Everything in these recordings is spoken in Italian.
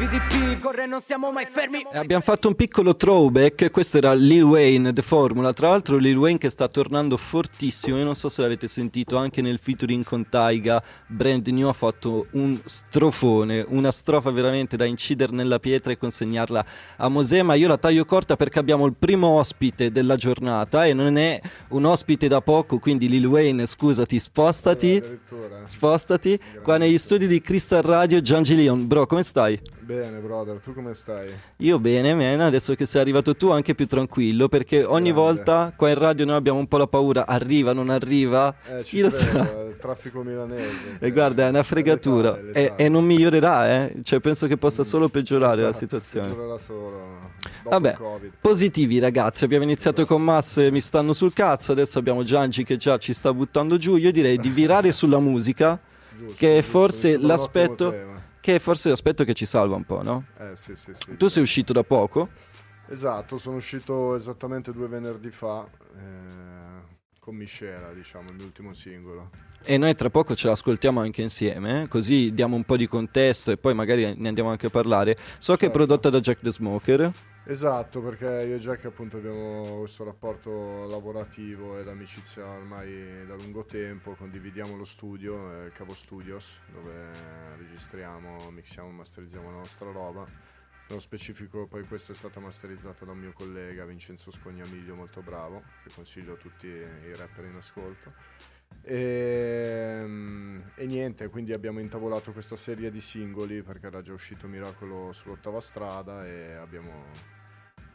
VDP Corre non siamo mai fermi. E abbiamo fatto un piccolo throwback, questo era Lil Wayne, The Formula, tra l'altro Lil Wayne che sta tornando fortissimo, io non so se l'avete sentito anche nel featuring con Taiga, Brand New ha fatto un strofone, una strofa veramente da incidere nella pietra e consegnarla a Mosè, ma io la taglio corta perché abbiamo il primo ospite della giornata e non è un ospite da poco, quindi Lil Wayne scusati, spostati, spostati, qua negli studi di Crystal Radio, Giangi Leon, bro come stai? Bene, brother, tu come stai? Io bene, man, adesso che sei arrivato tu anche più tranquillo perché ogni Grande. volta qua in radio noi abbiamo un po' la paura, arriva, non arriva, Eh, chi lo sa. eh, il traffico milanese. E guarda, è una fregatura È letale, è e, e non migliorerà, eh? cioè penso che possa solo peggiorare la Esatto, situazione. Peggiorerà solo Vabbè, positivi ragazzi, abbiamo iniziato con Mass, e mi stanno sul cazzo, adesso abbiamo Giangi che già ci sta buttando giù, io direi di virare sulla musica, Giusto, che è giusto, forse l'aspetto-. Che è forse l'aspetto che ci salva un po', no? Eh sì, sì, sì. Tu sei uscito da poco? Esatto, sono uscito esattamente due venerdì fa eh, con Miscela, diciamo, il mio ultimo singolo. E noi tra poco ce l'ascoltiamo anche insieme, eh? così diamo un po' di contesto e poi magari ne andiamo anche a parlare. So che è Certo. prodotta da Jack the Smoker. Esatto, perché io e Jack appunto abbiamo questo rapporto lavorativo ed amicizia ormai da lungo tempo, condividiamo lo studio, eh, il Cavo Studios, dove registriamo, mixiamo, masterizziamo la nostra roba. Nello specifico poi questa è stata masterizzata da un mio collega Vincenzo Scognamiglio, molto bravo, che consiglio a tutti i rapper in ascolto. E, e niente, quindi abbiamo intavolato questa serie di singoli perché era già uscito Miracolo sull'ottava strada e abbiamo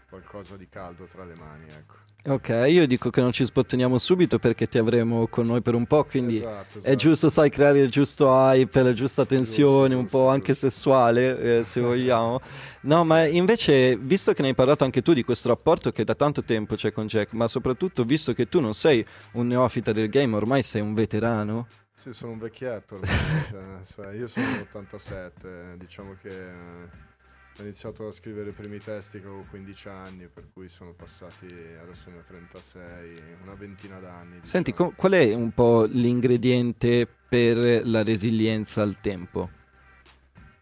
qualcosa di caldo tra le mani, ecco. Ok, io dico che non ci spotteniamo subito perché ti avremo con noi per un po', quindi Esatto, è esatto. giusto, sai, creare il giusto hype, la giusta tensione, un giusto, po' giusto. anche sessuale, eh, se vogliamo. No, ma invece, visto che ne hai parlato anche tu di questo rapporto che da tanto tempo c'è con Jack, ma soprattutto visto che tu non sei un neofita del game, ormai sei un veterano. Sì, sono un vecchietto ormai, cioè, io sono l'87, diciamo che eh, ho iniziato a scrivere i primi testi che avevo 15 anni, per cui sono passati, adesso ne ho 36, una ventina d'anni. Senti, diciamo. co- qual è un po' l'ingrediente per la resilienza al tempo?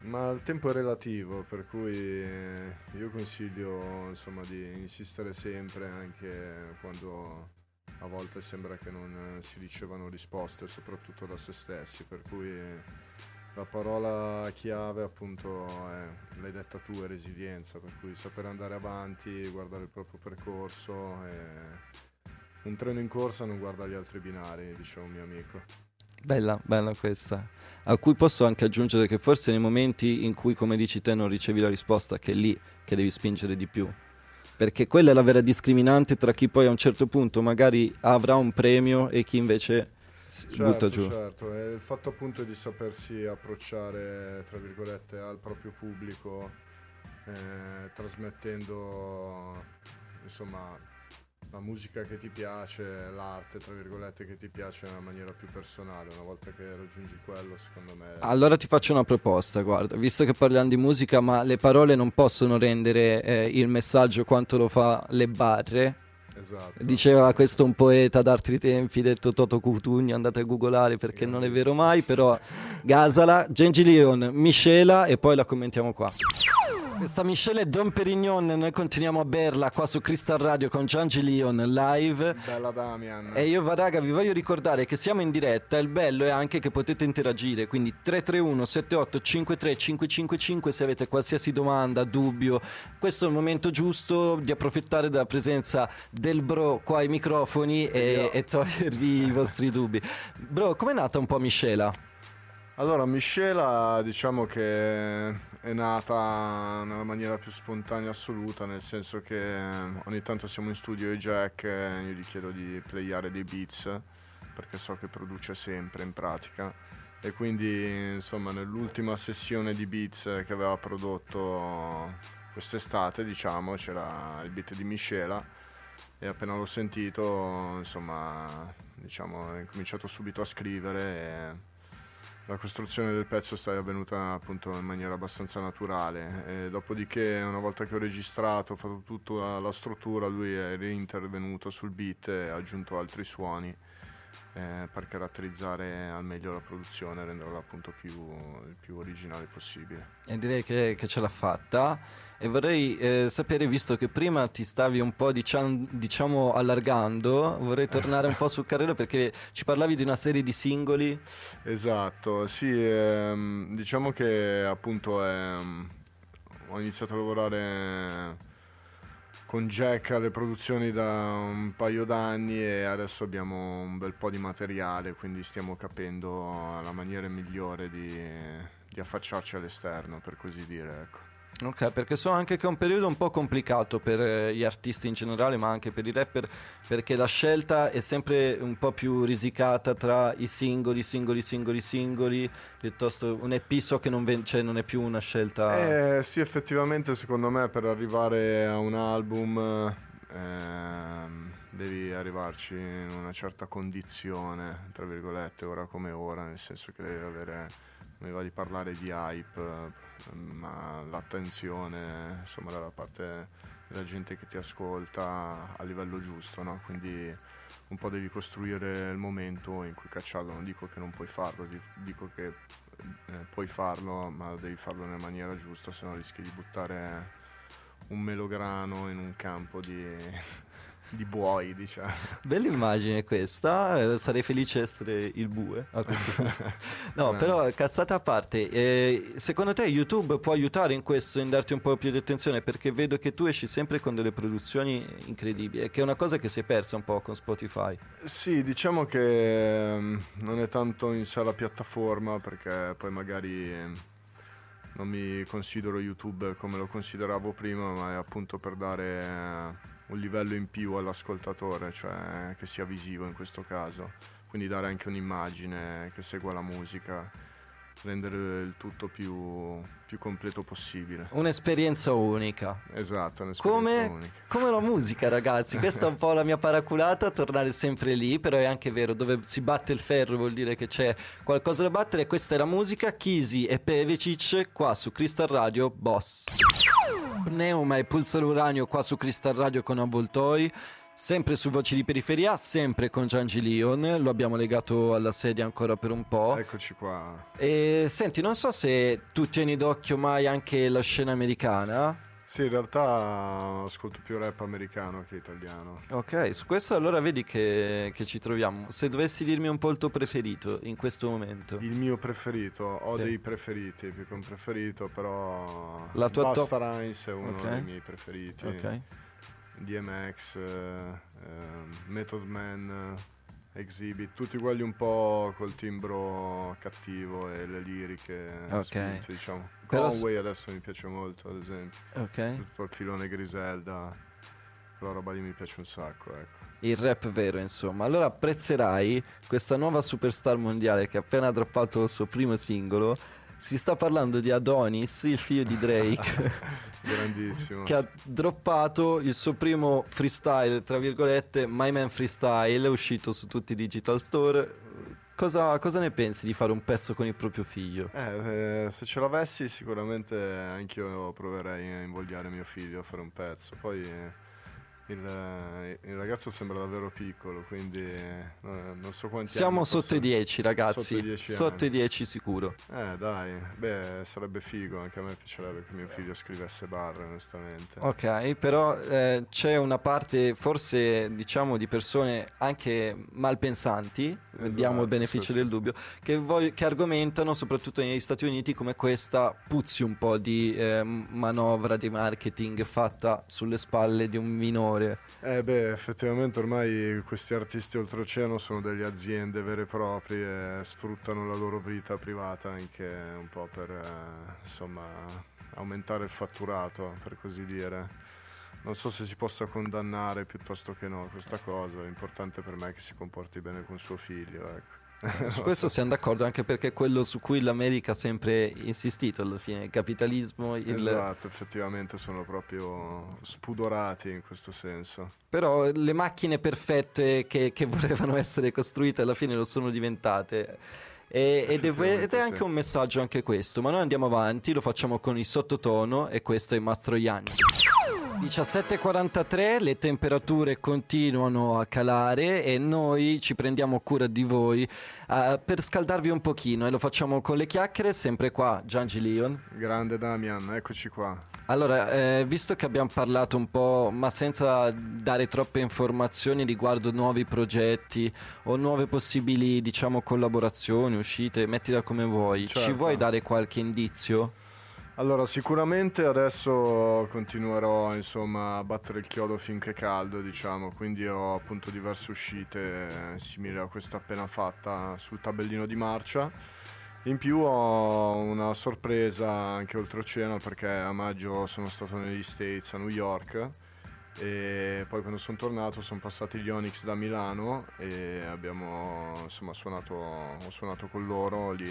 Ma il tempo è relativo, per cui eh, io consiglio insomma di insistere sempre anche quando a volte sembra che non si ricevano risposte, soprattutto da se stessi, per cui la parola chiave appunto è, l'hai detta tu, è resilienza, per cui sapere andare avanti, guardare il proprio percorso e un treno in corsa non guarda gli altri binari, diceva un mio amico. Bella, bella questa. A cui posso anche aggiungere che forse nei momenti in cui, come dici te, non ricevi la risposta, che è lì che devi spingere di più. Perché quella è la vera discriminante tra chi poi a un certo punto magari avrà un premio e chi invece butta Certo, giù. certo, e il fatto appunto di sapersi approcciare, tra virgolette, al proprio pubblico, eh, trasmettendo, insomma, la musica che ti piace, l'arte, tra virgolette, che ti piace in una maniera più personale. Una volta che raggiungi quello, secondo me... Allora ti faccio una proposta, guarda, visto che parliamo di musica, ma le parole non possono rendere eh, il messaggio quanto lo fa le barre. Esatto. Diceva questo un poeta d'altri tempi, detto Toto Cutugno, andate a googolare perché non è vero mai, però Gasala, Genji Leon, Miscela e poi la commentiamo qua. Questa Michelle è Don Perignon, noi continuiamo a berla qua su Crystal Radio con Giangi Leon live. Bella Damian. E io va raga vi voglio ricordare che siamo in diretta, il bello è anche che potete interagire, quindi 331 78 53 555 se avete qualsiasi domanda, dubbio. Questo è il momento giusto di approfittare della presenza del bro qua ai microfoni e, e togliervi i vostri dubbi. Bro, com'è nata un po' Miscela? Allora, Miscela diciamo che è nata nella maniera più spontanea assoluta, nel senso che ogni tanto siamo in studio e Jack, io gli chiedo di playare dei beats, perché so che produce sempre in pratica. E quindi, insomma, nell'ultima sessione di beats che aveva prodotto quest'estate, diciamo, c'era il beat di Miscela e appena l'ho sentito, insomma, diciamo, ho incominciato subito a scrivere e la costruzione del pezzo è avvenuta appunto in maniera abbastanza naturale. E dopodiché, una volta che ho registrato, ho fatto tutta la struttura, lui è reintervenuto sul beat e ha aggiunto altri suoni. eh, per caratterizzare al meglio la produzione e renderla appunto più, il più originale possibile. E direi che, che ce l'ha fatta. E vorrei eh, sapere, visto che prima ti stavi un po' diciam- diciamo allargando, vorrei tornare un po' sul carriera perché ci parlavi di una serie di singoli. Esatto, sì, ehm, diciamo che appunto ehm, ho iniziato a lavorare con Jack alle produzioni da un paio d'anni e adesso abbiamo un bel po' di materiale, quindi stiamo capendo la maniera migliore di, di affacciarci all'esterno, per così dire. Ecco. Ok, perché so anche che è un periodo un po' complicato per eh, gli artisti in generale, ma anche per i rapper, perché la scelta è sempre un po' più risicata tra i singoli, singoli, singoli, singoli, piuttosto un EP so che non, ven- cioè, non è più una scelta... Eh, sì, effettivamente secondo me per arrivare a un album eh, devi arrivarci in una certa condizione, tra virgolette, ora come ora, nel senso che devi avere, mi va di parlare di hype ma l'attenzione insomma dalla parte della gente che ti ascolta a livello giusto, no? quindi un po' devi costruire il momento in cui cacciarlo, non dico che non puoi farlo, dico che eh, puoi farlo ma devi farlo nella maniera giusta, se no rischi di buttare un melograno in un campo di, di buoi, diciamo. Bella immagine questa, eh, sarei felice di essere il bue. no, però cazzata a parte, eh, secondo te YouTube può aiutare in questo, in darti un po' più di attenzione? Perché vedo che tu esci sempre con delle produzioni incredibili, che è una cosa che si è persa un po' con Spotify. Sì, diciamo che um, non è tanto in sé la piattaforma, perché poi magari... non mi considero YouTube come lo consideravo prima, ma è appunto per dare un livello in più all'ascoltatore, cioè che sia visivo in questo caso, quindi dare anche un'immagine che segua la musica, rendere il tutto più, più completo possibile. Un'esperienza unica. Esatto, un'esperienza come, unica. Come la musica ragazzi, questa è un po' la mia paraculata, tornare sempre lì, però è anche vero, dove si batte il ferro vuol dire che c'è qualcosa da battere, questa è la musica, Kisi e Pevecic qua su Crystal Radio Boss. Pneuma e Pulsar Uranio qua su Crystal Radio con Avvoltoi. Sempre su Voci di Periferia, sempre con Giangi Leon, lo abbiamo legato alla sedia ancora per un po'. Eccoci qua. E senti, non so se tu tieni d'occhio mai anche la scena americana. Sì, in realtà ascolto più rap americano che italiano. Ok, su questo allora vedi che, che, ci troviamo. Se dovessi dirmi un po' il tuo preferito in questo momento. Il mio preferito, ho sì. dei preferiti, più che un preferito, però La tua Basta top... Rhymes è uno okay. dei miei preferiti. Ok. DMX, eh, eh, Method Man Exhibit, tutti quelli un po' col timbro cattivo e le liriche Ok. spinte, diciamo. Però Conway adesso mi piace molto, ad esempio. Ok. Tutto il filone Griselda, quella roba lì mi piace un sacco, ecco. Il rap vero, insomma. Allora apprezzerai questa nuova superstar mondiale che ha appena droppato il suo primo singolo. Si sta parlando di Adonis, il figlio di Drake. Grandissimo. che ha droppato il suo primo freestyle, tra virgolette, My Man Freestyle, è uscito su tutti i digital store. Cosa, cosa ne pensi di fare un pezzo con il proprio figlio? Eh, eh, se ce l'avessi sicuramente anch'io proverei a invogliare mio figlio a fare un pezzo. Poi... Eh, il, il, ragazzo sembra davvero piccolo, quindi eh, non so quanti Siamo sotto i 10 ragazzi, sotto i 10 sotto i 10 sicuro. Eh dai, beh sarebbe figo, anche a me piacerebbe che mio figlio scrivesse barre onestamente. Ok, però eh, c'è una parte forse diciamo di persone anche malpensanti, esatto, diamo il beneficio sì, del sì, dubbio, sì. Che, voi, che, argomentano soprattutto negli Stati Uniti come questa puzzi un po' di eh, manovra di marketing fatta sulle spalle di un minore storie. Eh beh, effettivamente ormai questi artisti oltreoceano sono delle aziende vere e proprie, sfruttano la loro vita privata anche un po' per eh, insomma aumentare il fatturato, per così dire. Non so se si possa condannare piuttosto che no questa cosa, l'importante per me è che si comporti bene con suo figlio, ecco. Su questo siamo d'accordo, anche perché è quello su cui l'America ha sempre insistito alla fine, il capitalismo. Il... Esatto, effettivamente sono proprio spudorati in questo senso. Però le macchine perfette che, che volevano essere costruite alla fine lo sono diventate. E, ed, è, ed, è, anche sì. un messaggio anche questo, ma noi andiamo avanti, lo facciamo con il sottotono e questo è Mastro Yanni. 17.43, le temperature continuano a calare e noi ci prendiamo cura di voi uh, per scaldarvi un pochino e lo facciamo con le chiacchiere, sempre qua, Giangi Leon. Grande Damian, eccoci qua. Allora, eh, visto che abbiamo parlato un po', ma senza dare troppe informazioni riguardo nuovi progetti o nuove possibili, diciamo, collaborazioni, uscite, mettila come vuoi, certo. ci vuoi dare qualche indizio? Allora, sicuramente adesso continuerò insomma, a battere il chiodo finché è caldo, diciamo, quindi ho appunto diverse uscite eh, simili a questa appena fatta sul tabellino di marcia. In più ho una sorpresa anche oltreoceano perché a maggio sono stato negli States a New York e poi quando sono tornato sono passati gli Onyx da Milano e abbiamo insomma suonato, ho suonato con loro lì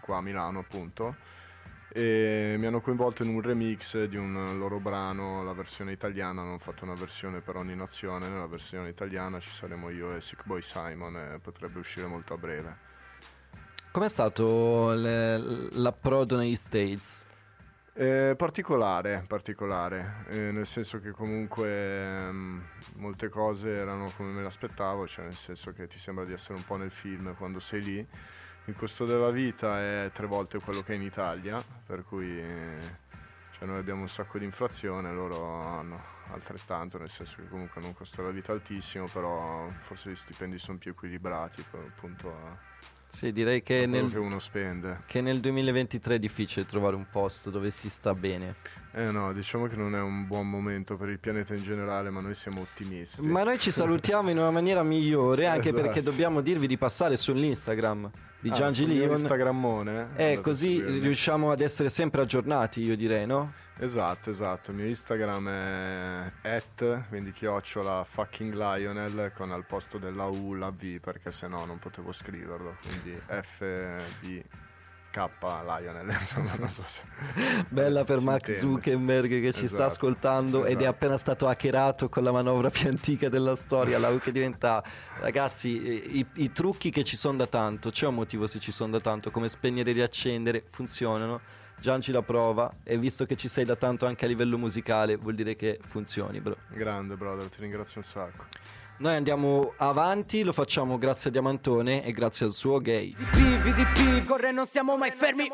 qua a Milano appunto e mi hanno coinvolto in un remix di un loro brano, la versione italiana, hanno fatto una versione per ogni nazione, nella versione italiana ci saremo io e Sick Boy Simon e potrebbe uscire molto a breve. Com'è stato le, l'approdo negli States? Eh, particolare, particolare, eh, nel senso che comunque ehm, molte cose erano come me l'aspettavo, cioè nel senso che ti sembra di essere un po' nel film quando sei lì il costo della vita è tre volte quello che è in Italia, per cui cioè, noi abbiamo un sacco di inflazione, loro hanno altrettanto, nel senso che comunque hanno un costo della vita altissimo, però forse gli stipendi sono più equilibrati appunto a, sì, direi che nel, che uno spende. Che nel 2023 è difficile trovare un posto dove si sta bene. Eh no, diciamo che non è un buon momento per il pianeta in generale, ma noi siamo ottimisti. Ma noi ci salutiamo in una maniera migliore, anche esatto. perché dobbiamo dirvi di passare sull'Instagram di ah, Giangi Leon. Instagrammone. Eh, così riusciamo ad essere sempre aggiornati, io direi, no? Esatto, esatto. Il mio Instagram è at, quindi chiocciola fucking Lionel con al posto della U la V perché se no non potevo scriverlo. Quindi FB K Lionel, insomma, non so se... Bella per Mark intende. Zuckerberg che ci esatto, sta ascoltando esatto. ed è esatto. appena stato hackerato con la manovra più antica della storia, la U che diventa... Ragazzi, i, i trucchi che ci sono da tanto, c'è un motivo se ci sono da tanto, come spegnere e riaccendere, funzionano. Gianci la prova e visto che ci sei da tanto anche a livello musicale vuol dire che funzioni, bro. Grande, brother, ti ringrazio un sacco. Noi andiamo avanti, lo facciamo grazie a Diamantone e grazie al suo gay. VDP, VDP, corre non siamo mai fermi.